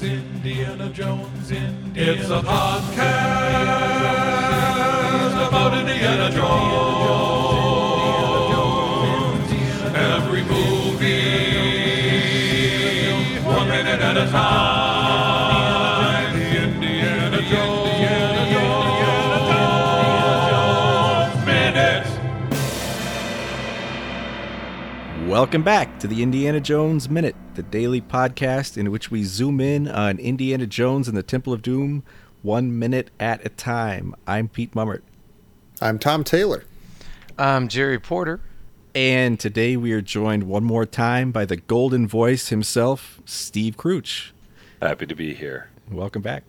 Jones, Indiana Jones, Indiana It's a podcast about Indiana Jones. Every movie, one minute at a time. Indiana Jones. Welcome back to the Indiana Jones Minute, the daily podcast in which we zoom in on Indiana Jones and the Temple of Doom one minute at a time. I'm Pete Mummert, I'm Tom Taylor. I'm Jerry Porter. and today we are joined one more time by the golden voice himself, Steve Kreuch. Happy to be here. Welcome back.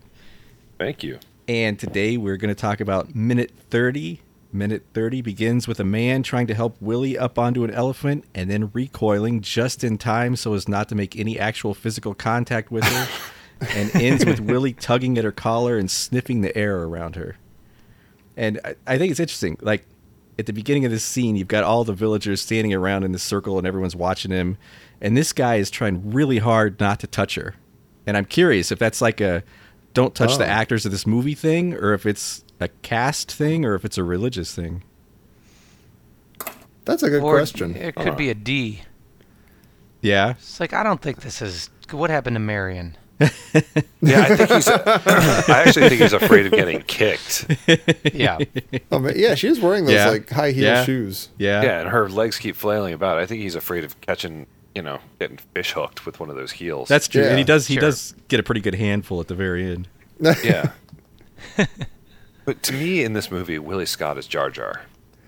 Thank you. And today we're going to talk about minute 30. Minute 30 begins with a man trying to help Willie up onto an elephant and then recoiling just in time so as not to make any actual physical contact with her, and ends with Willie tugging at her collar and sniffing the air around her. And I, I think it's interesting. Like at the beginning of this scene, you've got all the villagers standing around in this circle and everyone's watching him. And this guy is trying really hard not to touch her. And I'm curious if that's like a don't touch the Oh. actors of this movie thing, or if it's a caste thing, or if it's a religious thing. That's a good Or question. It could be a D. Yeah. It's like I don't think this is. What happened to Marion? Yeah, I think he's. I actually think he's afraid of getting kicked. Yeah. Oh, man, yeah, she is wearing those Yeah. like high heel Yeah. shoes. Yeah. Yeah, and her legs keep flailing about. I think he's afraid of catching, you know, getting fish hooked with one of those heels. That's true. Yeah. And he does he Sure. does get a pretty good handful at the very end. yeah. but to me, in this movie, Willie Scott is Jar Jar.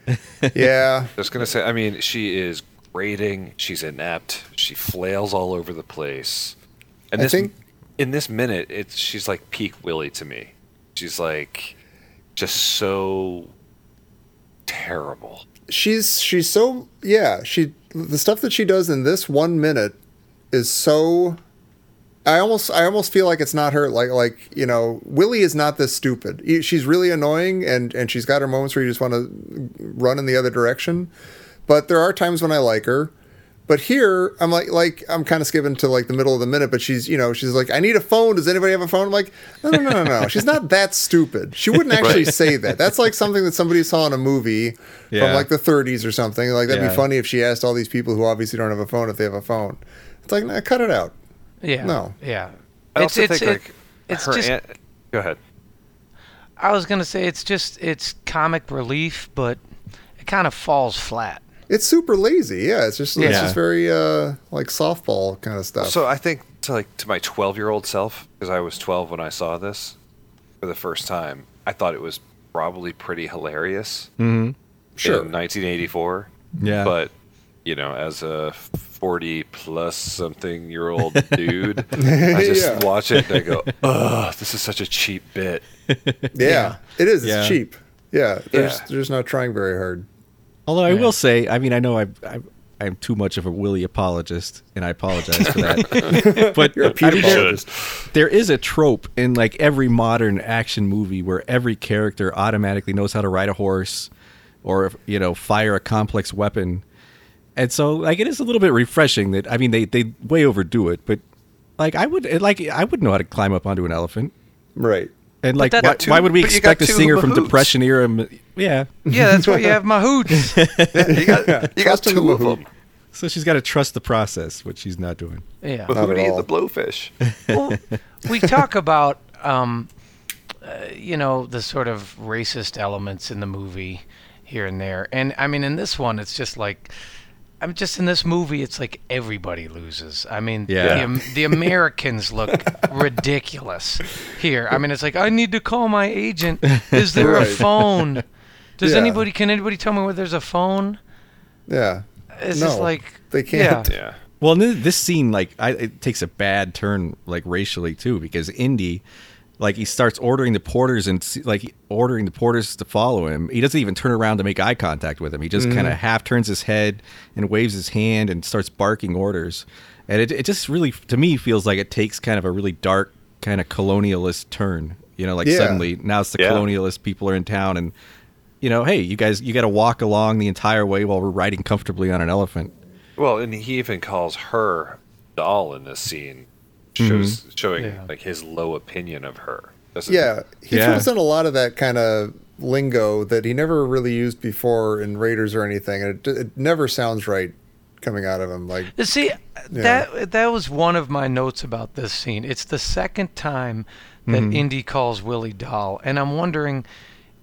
yeah, Just gonna say, I mean, she is grating. She's inept. She flails all over the place. And I this, think- in this minute, it's she's like peak Willie to me. She's like just so terrible. she's she's so yeah. She the stuff that she does in this one minute is so. I almost I almost feel like it's not her. Like like you know, Willie is not this stupid. She's really annoying, and and she's got her moments where you just want to run in the other direction. But there are times when I like her. But here, I'm like, like I'm kind of skipping to like the middle of the minute. But she's, you know, she's like, I need a phone. Does anybody have a phone? I'm like, no, no, no, no, no. She's not that stupid. She wouldn't actually say that. That's like something that somebody saw in a movie Yeah. from like the 30s or something. Like that'd Yeah. be funny if she asked all these people who obviously don't have a phone if they have a phone. It's like, nah, cut it out. Yeah. No. Yeah. I also think it- like it's her just. aunt. Go ahead. I was gonna say it's just it's comic relief, but it kind of falls flat. It's super lazy. Yeah, it's just it's just very uh like softball kind of stuff. So I think to like to my 12 year old self, because I was 12 when I saw this for the first time, I thought it was probably pretty hilarious Mm-hmm. sure. in 1984. Yeah. But you know, as a 40 plus something year old dude, I just Yeah. watch it and I go, "Ugh, this is such a cheap bit." yeah, it is. It's Yeah. cheap. Yeah, they're, Yeah. Just, they're just not trying very hard. Although I Yeah. will say, I mean, I know I, I, I'm too much of a Willie apologist, and I apologize for that. but You're a I Pete mean, there, apologist. there is a trope in like every modern action movie where every character automatically knows how to ride a horse, or you know, fire a complex weapon, and so like it is a little bit refreshing that I mean they they way overdo it, but like I would like I would know how to climb up onto an elephant. Right. And like, why, two- why would we but you got expect a two singer from. Depression era? Yeah, Yeah, that's why you have mahouts. you got, you got Trust in two of them. so she's got to trust the process, which she's not doing. Yeah. Not at Mahooty and the blowfish. well, we talk about um, uh, you know the sort of racist elements in the movie here and there, and I mean in this one it's just like. I'm just in this movie. It's like everybody loses. I mean, Yeah. the, the Americans look ridiculous here. I mean, it's like I need to call my agent. Is there a phone? Does Yeah. anybody? Can anybody tell me where there's a phone? Yeah. It's No, just like they can't. Yeah. Yeah. Well, this scene, like, I, it takes a bad turn, like racially too, because Indy, like, he starts ordering the porters and like ordering the porters to follow him. He doesn't even turn around to make eye contact with him. He just kind of mm-hmm. half turns his head and waves his hand and starts barking orders. And it, it just really, to me, feels like it takes kind of a really dark, kind of colonialist turn. You know, like Yeah. suddenly now it's the Yeah. colonialist people are in town and. You know, hey, you guys, you got to walk along the entire way while we're riding comfortably on an elephant. Well, and he even calls her doll in this scene shows showing Yeah. like his low opinion of her. doesn't Yeah, he Yeah. throws in a lot of that kind of lingo that he never really used before in Raiders or anything, and it, it never sounds right coming out of him. Like, See, that that was one of my notes about this scene. It's the second time that Mm-hmm. Indy calls Willie doll, and I'm wondering,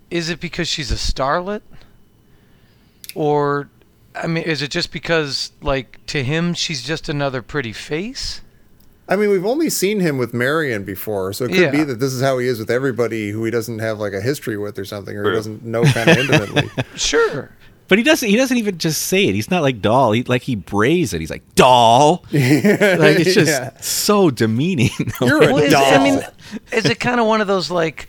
is it because she's a starlet, or, I mean, is it just because like to him she's just another pretty face? I mean, we've only seen him with Marion before, so it could Yeah. be that this is how he is with everybody who he doesn't have like a history with or something, or he doesn't know kind of intimately. Sure. But he doesn't. He doesn't even just say it. He's not like doll. He like he brays it. He's like doll. like it's just Yeah. so demeaning. You're a Well, is, doll. I mean, is it kind of one of those like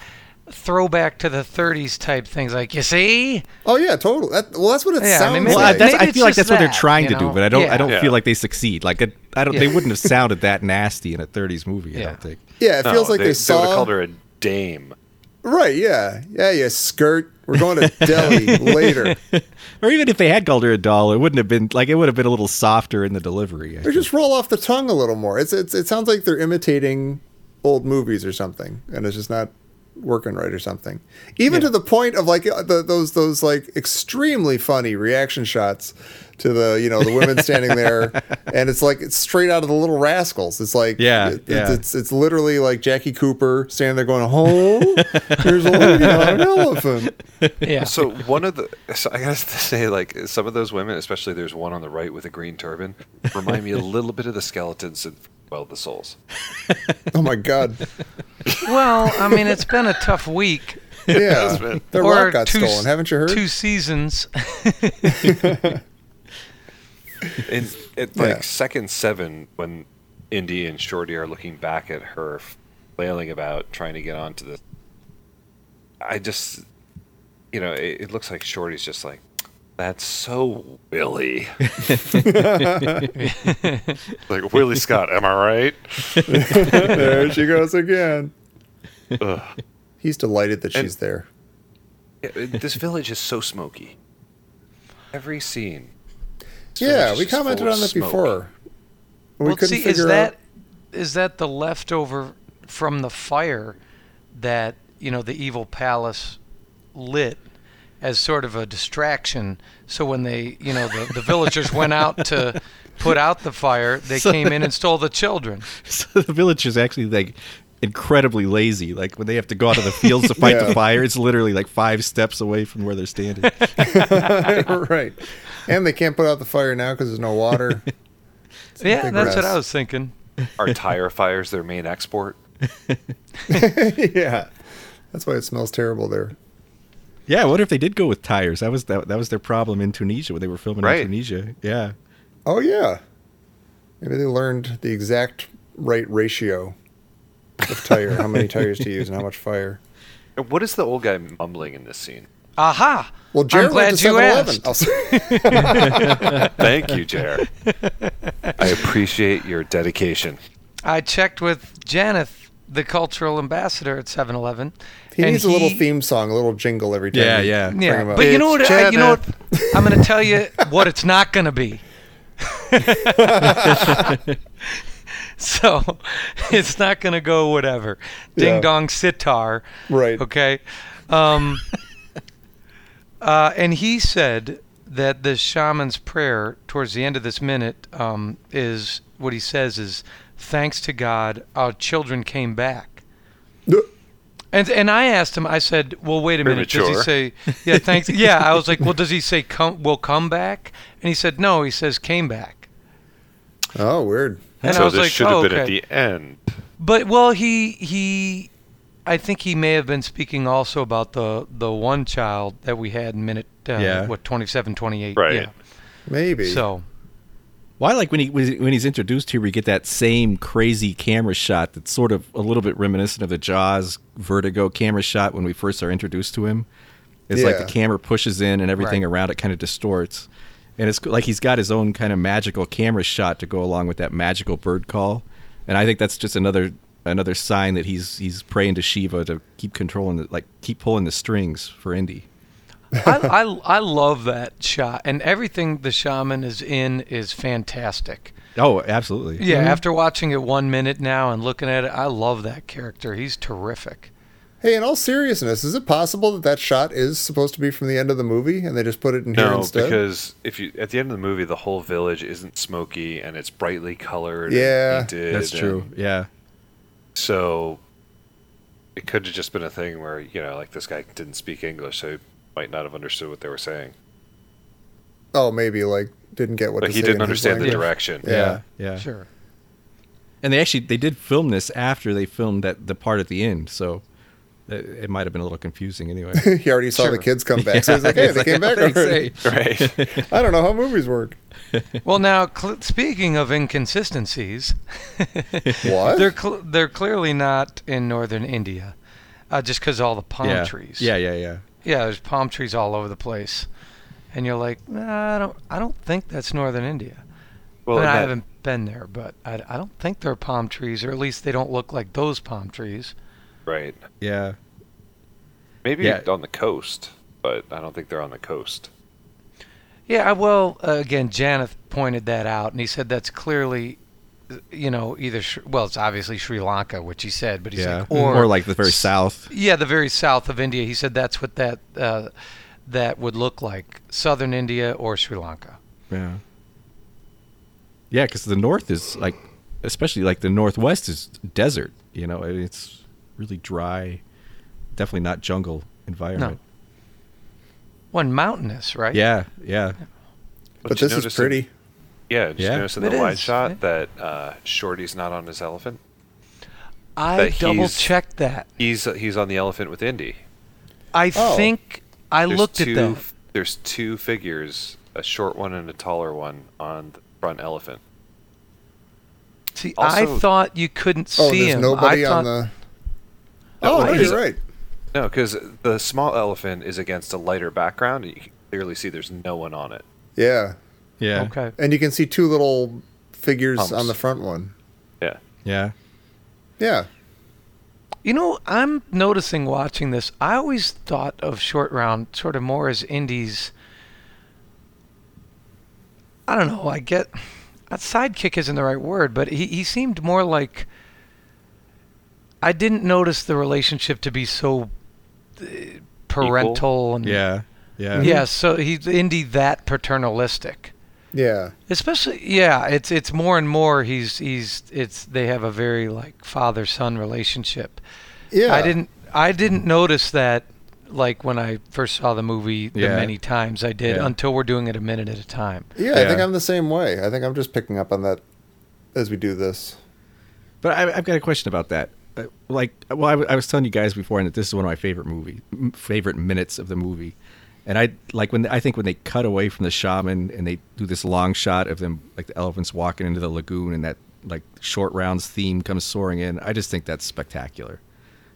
throwback to the 30s type things? Like, you see? oh yeah, totally. That, well, that's what it Yeah, I mean, maybe- like. that's, maybe I feel like just that's what they're trying you to do, but I don't. Yeah. I don't Yeah. feel like they succeed. Like I, I don't. They wouldn't have sounded that nasty in a '30s movie. I Yeah. don't think. yeah, it No, feels like they, they, saw. would have called her a dame. Right? Yeah, yeah, yeah. Skirt. We're going to Delhi later. Or even if they had called her a doll, it wouldn't have been like it would have been a little softer in the delivery. I Or think. just roll off the tongue a little more. It's, it's it sounds like they're imitating old movies or something, and it's just not working right or something. Even to the point of like uh, the, those those like extremely funny reaction shots to the you know the women standing there, and it's like it's straight out of the Little Rascals. It's like Yeah, it- yeah. It's, it's it's literally like Jackie Cooper standing there going, "Oh, there's a lady on an elephant." Yeah. So one of the, so I gotta say, like some of those women, especially there's one on the right with a green turban, remind me a little bit of the skeletons in Well the Souls. Oh my god, Well, I mean, it's been a tough week. yeah, been- their or rock got two, stolen. Haven't you heard? Two seasons. In at like Yeah. second seven, when Indy and Shorty are looking back at her flailing about trying to get onto the, I just, you know, it, it looks like Shorty's just like, that's so Willie. like Willie Scott, am I right? there she goes again. Ugh. He's delighted that And- she's there. It- this village is so smoky. Every scene. This Yeah, we commented on that smoke. before. We well, couldn't see, figure is that out. is that the leftover from the fire that you know the evil palace lit as sort of a distraction? So when they, you know, the, the villagers went out to put out the fire, they So- came in and stole the children. So the villagers actually like incredibly lazy. Like when they have to go out to the fields to fight Yeah. the fire, it's literally like five steps away from where they're standing. right. And they can't put out the fire now because there's no water. yeah, big that's what. I was thinking. Are tire fires their main export? yeah. That's why it smells terrible there. yeah, I wonder if they did go with tires. That was that, that was their problem in Tunisia when they were filming Right. in Tunisia. Yeah. Oh, yeah. Maybe they learned the exact right ratio of tire, how many tires to use and how much fire. What is the old guy mumbling in this scene? Aha! Well, I'm Jared went glad to you asked. Thank you, Jared. I appreciate your dedication. I checked with Janeth, the cultural ambassador at 7-Eleven. He needs a little theme song, a little jingle every time. Yeah, yeah. bring Yeah, him up. but you know what? I, you know what? I'm going to tell you what it's not going to be. so it's not going to go whatever. Ding Yeah. dong sitar. Right. Okay. Um, uh, and he said that the shaman's prayer towards the end of this minute um, is what he says is, "Thanks to God, our children came back." And and I asked him. I said, "Well, wait a minute. Does he say, yeah, thanks? yeah." I was like, "Well, does he say come? Will come back?" And he said, "No. He says came back." Oh, weird. And I so was this like, should have oh, been at the end. But well, he he, I think he may have been speaking also about the the one child that we had in minute uh, Yeah. what 27, 28. Right. Yeah. Maybe. So Why like when he when he's introduced here, we get that same crazy camera shot that's sort of a little bit reminiscent of the Jaws Vertigo camera shot when we first are introduced to him. It's like the camera pushes in and everything Right. around it kind of distorts, and it's like he's got his own kind of magical camera shot to go along with that magical bird call, and I think that's just another another sign that he's he's praying to Shiva to keep controlling the like keep pulling the strings for Indy. I, I I love that shot, and everything the shaman is in is fantastic. Oh, absolutely. Yeah, mm-hmm. after watching it one minute now and looking at it, I love that character. He's terrific. Hey, in all seriousness, is it possible that that shot is supposed to be from the end of the movie and they just put it in here instead? No, because if you at the end of the movie, the whole village isn't smoky and it's brightly colored. Yeah. and That's true. and Yeah. So it could have just been a thing where you know, like this guy didn't speak English, so he might not have understood what they were saying. oh, maybe like didn't get what But to he say didn't understand the language. direction. Yeah. Yeah. Sure. And they actually they did film this after they filmed that the part at the end, so it, it might have been a little confusing anyway. he already saw the kids come back, so he's like, "Hey, It's they came oh, back already." Right. I don't know how movies work. Well, now cl- speaking of inconsistencies, What? they're cl- they're clearly not in northern India, uh, just because all the palm yeah. trees. Yeah, yeah, yeah. yeah. There's palm trees all over the place, and you're like, nah, I don't I don't think that's northern India. Well, I, mean, in I haven't been there, but I, I don't think they're palm trees, or at least they don't look like those palm trees. Right. Yeah. Maybe Yeah. on the coast, but I don't think they're on the coast. Yeah, well, uh, again, Janeth pointed that out, and he said that's clearly, you know, either Sh- well, it's obviously Sri Lanka, which he said, but he's Yeah. like, or, or like the very south. yeah, the very south of India. He said that's what that uh, that would look like, southern India or Sri Lanka. Yeah. Yeah, because the north is like, especially like the northwest is desert. You know, it's really dry. Definitely not jungle environment. One mountainous, right? Yeah, yeah. but Did you this is notice in- pretty. yeah, did you notice in It the wide is, shot yeah. that uh, Shorty's not on his elephant? I double checked that. He's he's on the elephant with Indy. I Oh. think I There's looked two, at that. There's two figures, a short one and a taller one, on the front elephant. See, I thought you couldn't Oh, see there's him. nobody I thought, on the. No, Oh, no, you're right. No, because the small elephant is against a lighter background, and you can clearly see there's no one on it. Yeah, Yeah. Okay. and you can see two little figures Humps. on the front one. Yeah. Yeah. Yeah, You know, I'm noticing watching this. I always thought of Short Round sort of more as Indy's. I don't know. I get a sidekick isn't the right word, but he, he seemed more like. I didn't notice the relationship to be so uh, parental and Yeah. Yeah. yeah. So he's Indy that paternalistic. yeah, Especially, yeah, it's it's more and more. He's he's it's they have a very like father son relationship. yeah. I didn't I didn't notice that like when I first saw the movie the Yeah. many times I did Yeah. until we're doing it a minute at a time. Yeah, I think I'm the same way. I think I'm just picking up on that as we do this. But I, I've got a question about that. Uh, like, well, I, w- I was telling you guys before, and that this is one of my favorite movie, m- favorite minutes of the movie. And I like when I think when they cut away from the shaman and they do this long shot of them, like the elephants walking into the lagoon, and that like short rounds theme comes soaring in. I just think that's spectacular.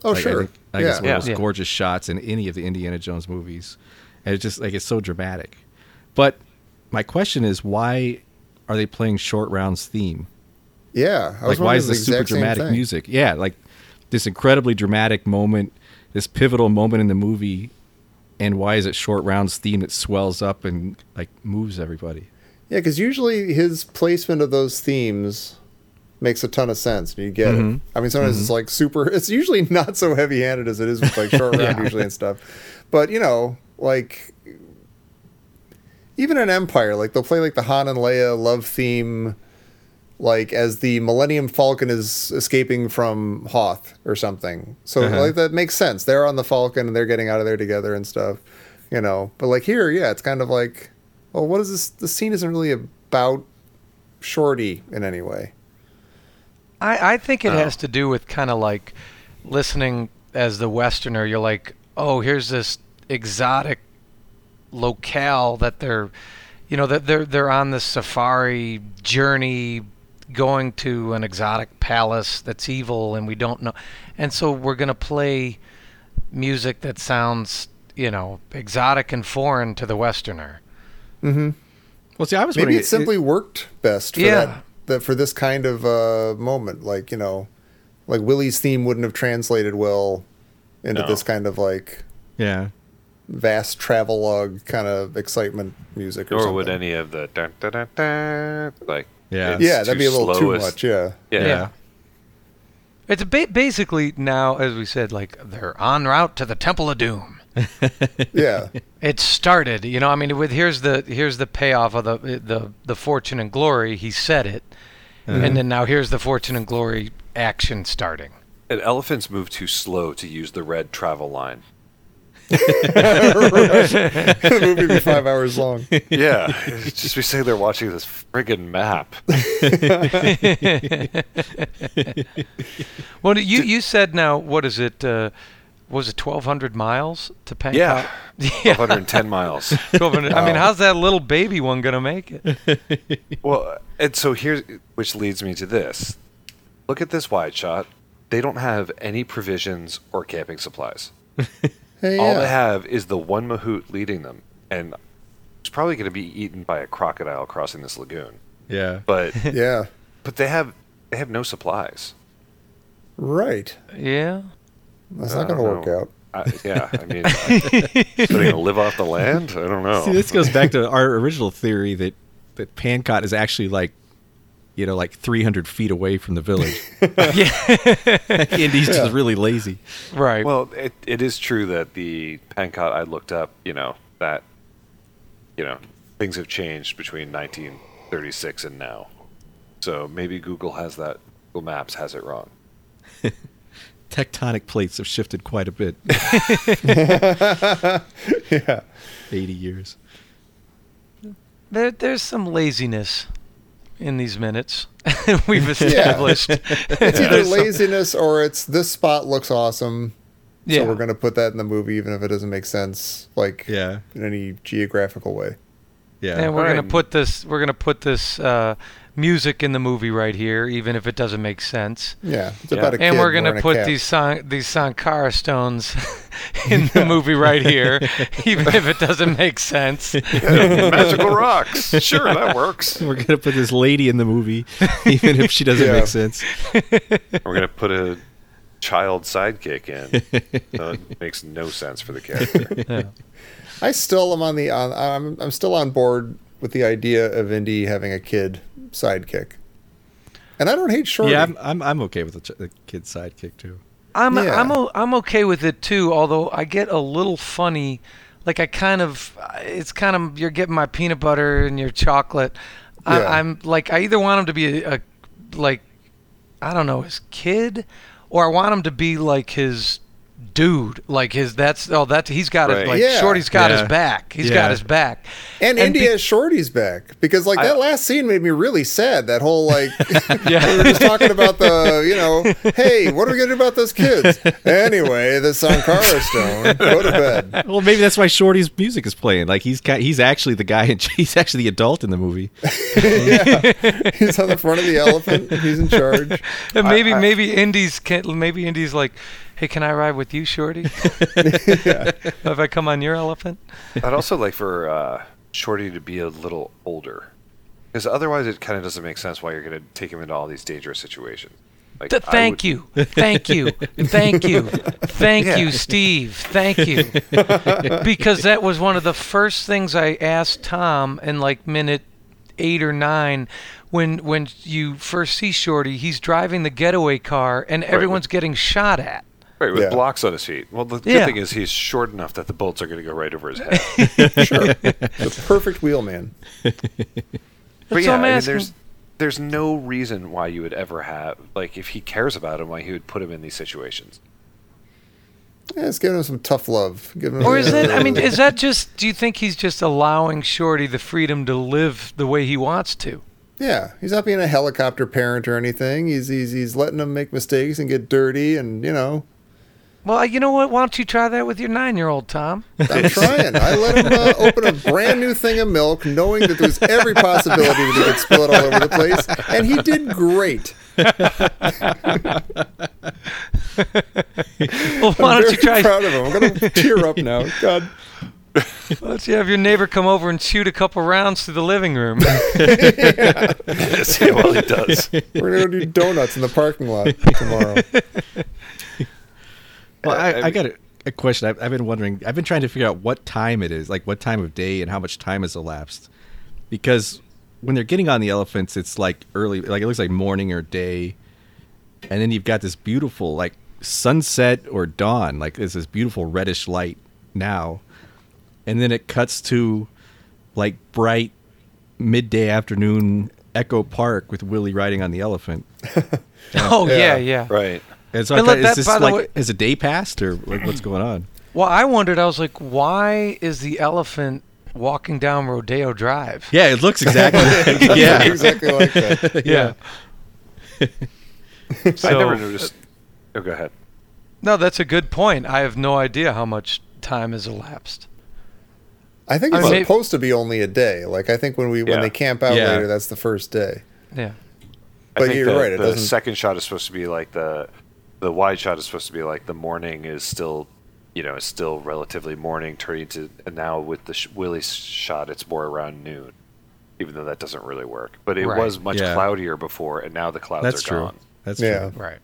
Oh, Like, I sure. think, I think it's yeah. one of those Yeah. gorgeous shots in any of the Indiana Jones movies, and it's just like it's so dramatic. But my question is, why are they playing Short Round's theme? Yeah. I was like why wondering is the this super dramatic music yeah like this incredibly dramatic moment this pivotal moment in the movie and why is it short round's theme that swells up and like moves everybody Yeah, because usually his placement of those themes makes a ton of sense. You get it. Mhm. I mean, sometimes it's like super. It's usually not so heavy-handed as it is with like short round Yeah. usually and stuff. But you know, like even in Empire, like they'll play like the Han and Leia love theme, like as the Millennium Falcon is escaping from Hoth or something. So Uh-huh. like that makes sense. They're on the Falcon and they're getting out of there together and stuff. You know, but like here, yeah, it's kind of like, well, what is this? The scene isn't really about Shorty in any way. I, I think it Oh. has to do with kind of like listening as the Westerner. You're like, oh, here's this exotic locale that they're, you know, that they're they're on this safari journey, going to an exotic palace that's evil, and we don't know, and so we're gonna play music that sounds, you know, exotic and foreign to the Westerner. Mm-hmm. well see i was Maybe it simply worked best for Yeah. that, that for this kind of uh, moment. Like you know, like Willie's theme wouldn't have translated well into No. this kind of like yeah vast travelogue kind of excitement music. Or Nor something. would any of the dun, dun, dun, dun, like Yeah. it's Yeah, that'd be a little too much. Yeah. Yeah. Yeah. It's ba- basically now, as we said, like they're en route to the Temple of Doom. Yeah. It started, you know. I mean, with here's the here's the payoff of the the the fortune and glory. He said it, mm-hmm. and then now here's the fortune and glory action starting. And elephants move too slow to use the red travel line. The movie be five hours long. Yeah, just be sitting they're watching this friggin' map. Well, you you said now what is it? Uh, was it 1,200 miles to Pankot? Yeah, yeah. 110 miles. 1,200 I mean, how's that little baby one gonna make it? Well, and so here's which leads me to this. Look at this wide shot. They don't have any provisions or camping supplies. Hey, All they have is the one mahout leading them, and it's probably going to be eaten by a crocodile crossing this lagoon. Yeah. But yeah. but they have they have no supplies. Right. Yeah. That's I not going to work out. I, yeah, I mean, I, are they going to live off the land? I don't know. See, this goes back to our original theory that that Pankot is actually like, you know, like 300 feet away from the village. Yeah. Indy's just really lazy. right. Well, it, it is true that the Pankot I looked up, you know, that, you know, things have changed between 1936 and now. So maybe Google has that, Google Maps has it wrong. Tectonic plates have shifted quite a bit. Yeah. 80 years. There, there's some laziness in these minutes. We've established. It's either laziness or it's this spot looks awesome. Yeah. So we're going to put that in the movie, even if it doesn't make sense, like Yeah. in any geographical way. Yeah. and we're Alright. gonna put this. We're gonna put this uh, music in the movie right here, even if it doesn't make sense. Yeah. It's Yeah. about a And we're gonna put cap. these san- these Sankara stones in the movie right here, even if it doesn't make sense. Magical rocks. Sure, that works. We're going to put this lady in the movie, even if she doesn't Yeah. make sense. We're going to put a child sidekick in. So it makes no sense for the character. I still am on the on. I'm I'm still on board with the idea of Indy having a kid sidekick, and I don't hate Shorty. Yeah, I'm, I'm, I'm okay with the, ch- the kid's sidekick, too. I'm Yeah. I'm o- I'm okay with it too. Although I get a little funny, like I kind of it's kind of you're getting my peanut butter and your chocolate. I, Yeah. I'm like I either want him to be a, a like I don't know his kid, or I want him to be like his dude. Like his that's oh that's he's got his Right. like Yeah. Shorty's got Yeah. his back. He's Yeah. got his back. and, and Indy be- has Shorty's back because like I- that last scene made me really sad. That whole like Yeah. we were just talking about the you know hey what are we gonna do about those kids anyway the Sankara stone go to bed Well, maybe that's why Shorty's music is playing. Like he's got, he's actually the guy. In, he's actually the adult in the movie. yeah he's on the front of the elephant he's in charge And maybe I- maybe Indy's can maybe Indy's like, hey, can I ride with you, Shorty? if I come on your elephant. I'd also like for uh, Shorty to be a little older. Because otherwise, it kind of doesn't make sense why you're going to take him into all these dangerous situations. Like, Th- thank would- you, thank you, thank you, thank Yeah. you, Steve, thank you. because that was one of the first things I asked Tom in like minute eight or nine. When when you first see Shorty, he's driving the getaway car, and everyone's getting shot at. Right, with Yeah. blocks on his feet. Well, the Yeah. good thing is he's short enough that the bullets are going to go right over his head. sure the perfect wheelman but That's yeah, I'm mean, there's there's no reason why you would ever have like if he cares about him, why he would put him in these situations. yeah, it's giving him some tough love give him Or is it? I mean, is that just? Do you think he's just allowing Shorty the freedom to live the way he wants to? Yeah, he's not being a helicopter parent or anything. He's he's he's letting him make mistakes and get dirty, and you know, Well, you know what? Why don't you try that with your nine-year-old, Tom? I'm trying. I let him uh, open a brand new thing of milk, knowing that there's every possibility that he could spill it all over the place, and he did great. Well, why I'm don't you very try? proud of him. I'm gonna tear up now. God, Why don't you have your neighbor come over and shoot a couple rounds through the living room? See well he does. we're gonna go do donuts in the parking lot tomorrow. Well, I- I, I I got a, a question. I've, I've been wondering. I've been trying to figure out what time it is, like what time of day and how much time has elapsed. Because when they're getting on the elephants, it's like early, like it looks like morning or day, and then you've got this beautiful like sunset or dawn, like there's this beautiful reddish light now, and then it cuts to like bright midday afternoon Echo Park with Willie riding on the elephant. Oh Yeah. yeah, yeah. Right. And so And I thought, let that- is this like way- has a day passed or what's going on? Well, I wondered. I was like, why is the elephant walking down Rodeo Drive? Yeah, it looks exactly. like, yeah, exactly like that. yeah. I So- never noticed. Oh, go ahead. No, that's a good point. I have no idea how much time has elapsed. I think I it's mean, supposed to be only a day. Like I think when we when they camp out Yeah. later, that's the first day. Yeah. I But think you're the, right, it the doesn't- second shot is supposed to be like the the wide shot is supposed to be like the morning is still, you know, is still relatively morning, turning to and now with the sh- Willie shot, it's more around noon, even though that doesn't really work. But it Right. was much Yeah. cloudier before, and now the clouds That's are true. gone. That's Yeah. true. Right.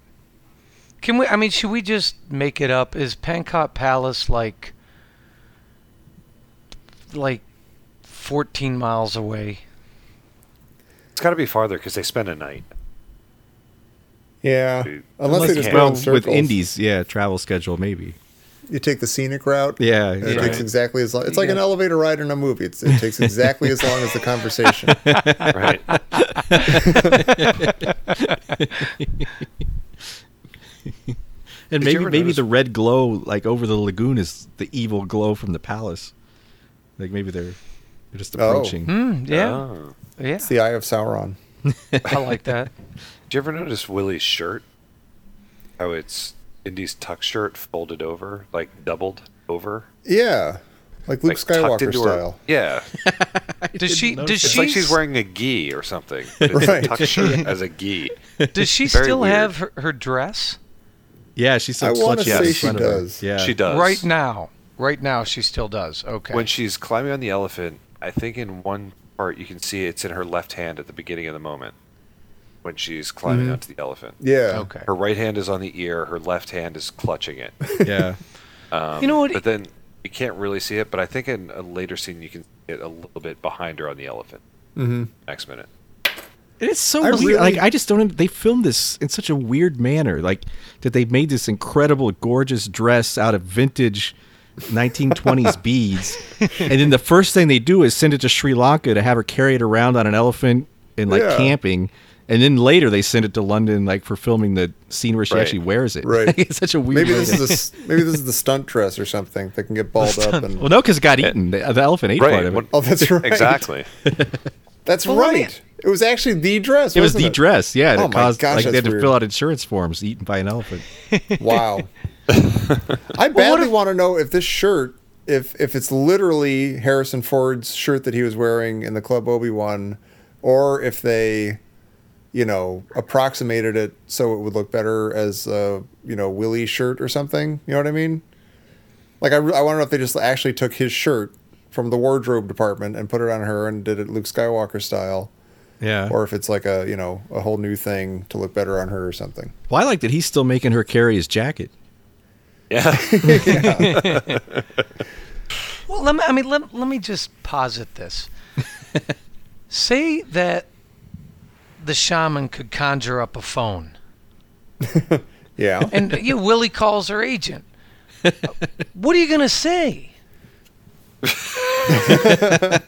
Can we? I mean, should we just make it up? Is Pankot Palace like like 14 miles away? It's got to be farther because they spend a night. Yeah, Dude. unless, they just you go Well, in circles. with Indy's, yeah, travel schedule maybe. you take the scenic route. Yeah, it yeah. takes exactly as long. It's like an elevator ride in a movie. It's, it takes exactly as long as the conversation. Right. And Did maybe maybe notice- the red glow like over the lagoon is the evil glow from the palace. Like maybe they're they're just Oh. approaching. Hmm. Yeah. Oh. Yeah. It's the Eye of Sauron. I like that. Did you ever notice Willie's shirt? How it's Indy's tuck shirt folded over, like doubled over, Yeah, like Luke like tucked Skywalker into her- style. Yeah, Does she? Does she? it's she? like she's wearing a gi or something. But it's Right. a tuck shirt as a gi. Does she Very still weird. have her, her dress Yeah, she's so I wanna clutchy say she front of her. does. Yeah, She does right now? Right now, she still does. Okay. When she's climbing on the elephant, I think in one part you can see it's in her left hand at the beginning of the moment when she's climbing Mm-hmm. onto the elephant. Yeah. okay. Her right hand is on the ear, her left hand is clutching it. Yeah, Um, You know what- But then you can't really see it. But I think in a later scene you can see it a little bit behind her on the elephant. Mm-hmm. Next minute. It's so I weird. really- Like I just don't. They filmed this in such a weird manner. Like that they made this incredible, gorgeous dress out of vintage 1920s beads, and then the first thing they do is send it to Sri Lanka to have her carry it around on an elephant and like Yeah. camping. And then later they send it to London, like for filming the scene where she Right. actually wears it. Right. Like, it's such a weird. Maybe this to- is a s maybe this is the stunt dress or something that can get balled up and. Well, no, because it got eaten. The, the elephant ate part of it. Oh, that's right. Exactly. That's Well, let me- right. It was actually the dress. It was wasn't the dress, yeah. Oh it my caused gosh, like they had that's to weird. fill out insurance forms eaten by an elephant. Wow. I badly want to know if this shirt, if if it's literally Harrison Ford's shirt that he was wearing in the Club Obi Wan, or if they, you know, approximated it so it would look better as a you know Willie shirt or something. You know what I mean? Like I, re- I want to know if they just actually took his shirt from the wardrobe department and put it on her and did it Luke Skywalker style, Yeah. or if it's like a you know a whole new thing to look better on her or something. well, I like that he's still making her carry his jacket. Yeah. Well, let me, I mean, let, let me just posit this. Say that the shaman could conjure up a phone, Yeah. and uh, you know, Willie calls her agent. What are you gonna say?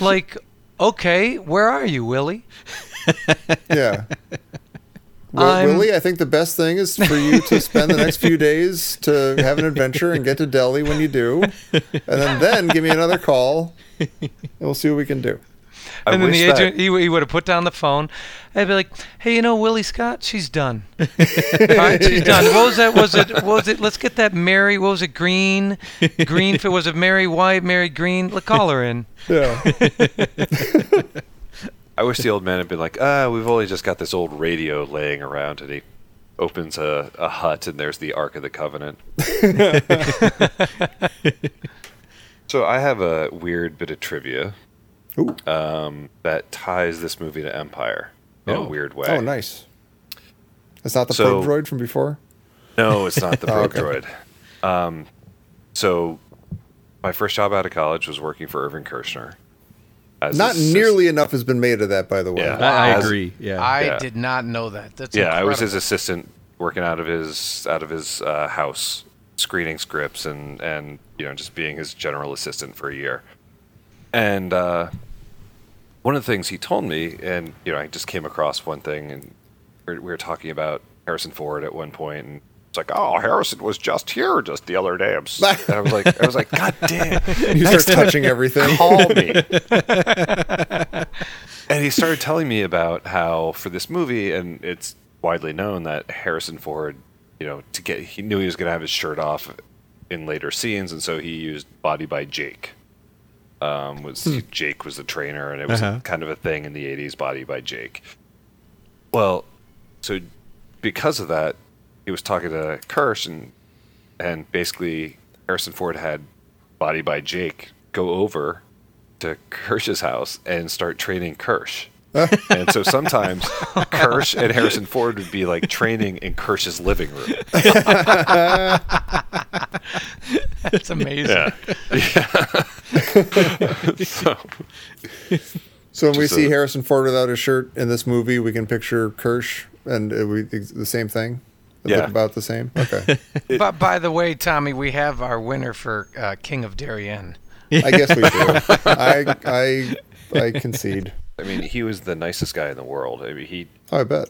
like, okay, where are you, Willie? Yeah. Well, Willie, I think the best thing is for you to spend the next few days to have an adventure and get to Delhi when you do, and then then give me another call, and we'll see what we can do. I and then the that- agent, he, he would have put down the phone. I'd be like, "Hey, you know, Willie Scott, she's done. All right, she's done. What was that? Was it? Was it? Let's get that Mary. What was it? Green, green. If it was a Mary White, Mary Green. Let's call her in. Yeah. I wish the old man had been like, ah, we've only just got this old radio laying around, and he opens a, a hut, and there's the Ark of the Covenant. so I have a weird bit of trivia. Um, that ties this movie to Empire in Oh. a weird way. Oh, nice. That's not the So- probe droid from before. No, it's not the probe Oh, okay. droid. Um, so my first job out of college was working for Irvin Kershner. as Not his nearly enough has been made of that, by the way. Yeah. I, I As- agree. Yeah. I Yeah. did not know that. That's yeah, I was his assistant working out of his out of his uh, house, screening scripts and and you know just being his general assistant for a year. And uh, one of the things he told me, and you know, I just came across one thing, and we were, talking about Harrison Ford at one point, and it's like, oh, Harrison was just here just the other day. I'm s- and I was like, I was like, God damn, You start touching everything. call me. and he started telling me about how for this movie, and it's widely known that Harrison Ford, you know, to get he knew he was going to have his shirt off in later scenes, and so he used "Body by Jake." Um, was Jake was the trainer, and it was Uh-huh. kind of a thing in the '80s. "Body by Jake." Well, so because of that, he was talking to Kersh, and and basically Harrison Ford had Body by Jake go over to Kersh's house and start training Kersh. And so sometimes Kersh and Harrison Ford would be like training in Kersh's living room. That's amazing. Yeah. so, So when we see a- Harrison Ford without his shirt in this movie, we can picture Kersh, and it, we it's the same thing. They look Yeah. about the same. Okay, But by the way, Tommy, we have our winner for uh, King of Darien. I guess we do. I I I concede. I mean, he was the nicest guy in the world. I mean, he, Oh, I bet.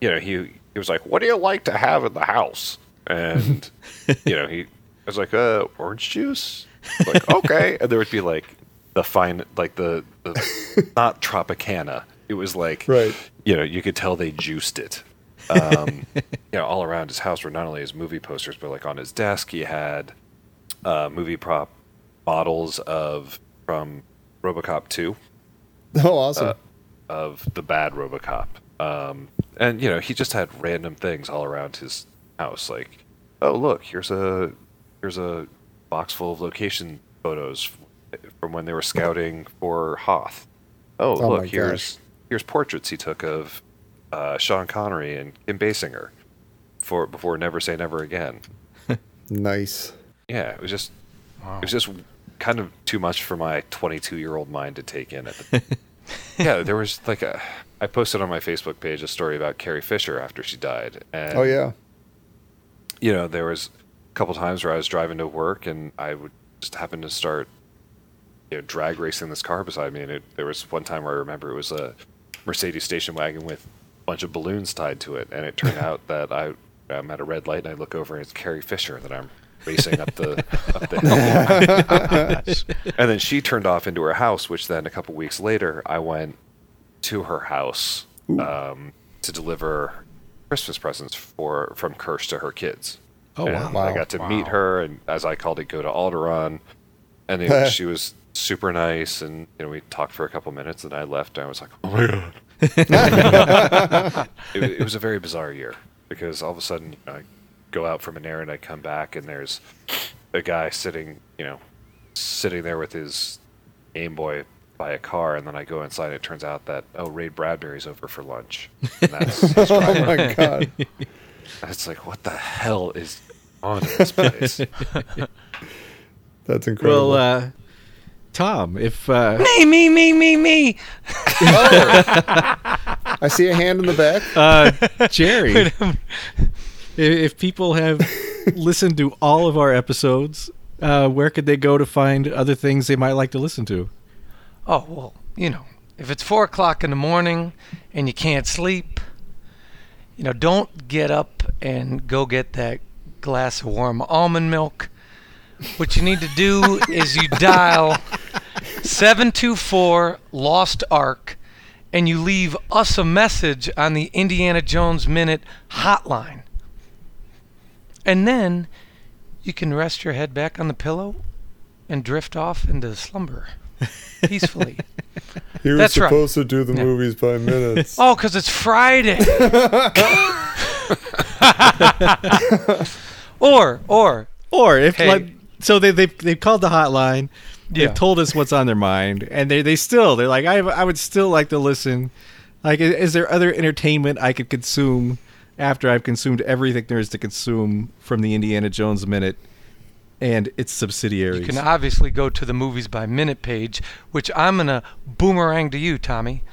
you know, he he was like, "What do you like to have in the house?" And you know, he was like, "Uh, orange juice." Like, okay, and there would be like the fine, like the, the not Tropicana. It was like, Right. you know, you could tell they juiced it. Um, you know, all around his house were not only his movie posters, but like on his desk, he had uh, movie prop models of from RoboCop two Oh, awesome. of the bad RoboCop. Um, and you know, he just had random things all around his house, like, oh look, here's a here's a box full of location photos from when they were scouting for Hoth. Oh, Oh look, here's here's portraits he took of uh, Sean Connery and Kim Basinger for before Never Say Never Again. nice. Yeah, it was just it was just kind of too much for my 22 year old mind to take in. At the, yeah, there was like a I posted on my Facebook page a story about Carrie Fisher after she died, and Oh yeah. you know there was a couple times where I was driving to work and I would just happen to start you know drag racing this car beside me, and it, there was one time where I remember it was a Mercedes station wagon with a bunch of balloons tied to it, and it turned out that I I'm at a red light and I look over and it's Carrie Fisher that I'm racing up the up the hill. and then she turned off into her house, which then a couple weeks later I went to her house um, to deliver Christmas presents for from Kersh to her kids. Oh, And wow. Wow. I got to meet her, and as I called it, go to Alderaan, and it was- she was super nice, and you know we talked for a couple minutes, and I left, and I was like, oh my god. it, it was a very bizarre year because all of a sudden you know, I go out from an errand, I come back, and there's a guy sitting, you know, sitting there with his Game Boy by a car, and then I go inside. And it turns out that oh, Ray Bradbury's over for lunch. And that's his Oh my god. it's like, what the hell is on in this place? That's incredible. Well, uh, Tom, if uh, Me, me, me, me, me. I see a hand in the back. uh, Jerry, if, if people have listened to all of our episodes, uh, where could they go to find other things they might like to listen to? Oh well, you know, if it's four o'clock in the morning and you can't sleep, you know, don't get up and go get that glass of warm almond milk. What you need to do is you dial 724 Lost Ark and you leave us a message on the Indiana Jones Minute hotline. And then you can rest your head back on the pillow and drift off into slumber peacefully. He was That's right. supposed to do the Yeah. movies by minutes. Oh, because it's Friday. or, or, Or if Hey. like, so they they they called the hotline. Yeah. They've told us what's on their mind, and they they still they're like I I would still like to listen. Like, is there other entertainment I could consume after I've consumed everything there is to consume from the Indiana Jones Minute and its subsidiaries. You can obviously go to the movies by minute page, which I'm gonna boomerang to you, Tommy.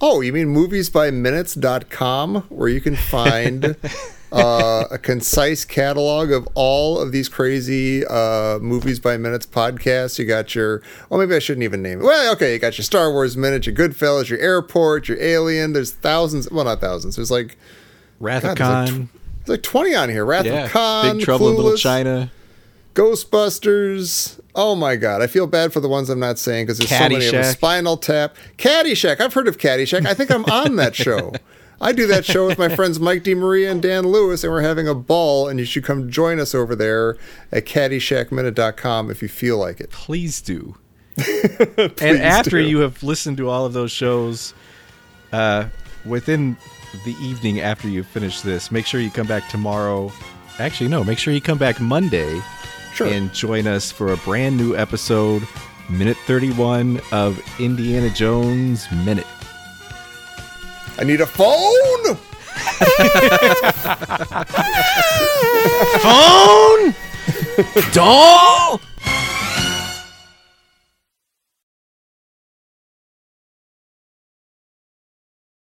Oh, you mean moviesbyminutes.com, where you can find uh, a concise catalog of all of these crazy uh, movies by minutes podcasts. You got your, oh, maybe I shouldn't even name it. Well, okay, you got your Star Wars Minute, your Goodfellas, your Airport, your Alien. There's thousands, well, not thousands. There's like, Wrath God, of there's like, Khan. there's like 20 on here. Wrath yeah. of Khan, Big Trouble in Little China. Ghostbusters. Oh my God. I feel bad for the ones I'm not saying because there's so many of them. Spinal Tap. Caddyshack. I've heard of Caddyshack. I think I'm on that show. I do that show with my friends Mike DeMaria and Dan Lewis, and we're having a ball, and you should come join us over there at caddyshackminute.com if you feel like it. Please do. and after do. you have listened to all of those shows, uh, within the evening after you finish this, make sure you come back tomorrow. Actually, no, make sure you come back Monday Sure. and join us for a brand new episode, minute 31 of Indiana Jones Minute. I need a phone! Phone. Dog.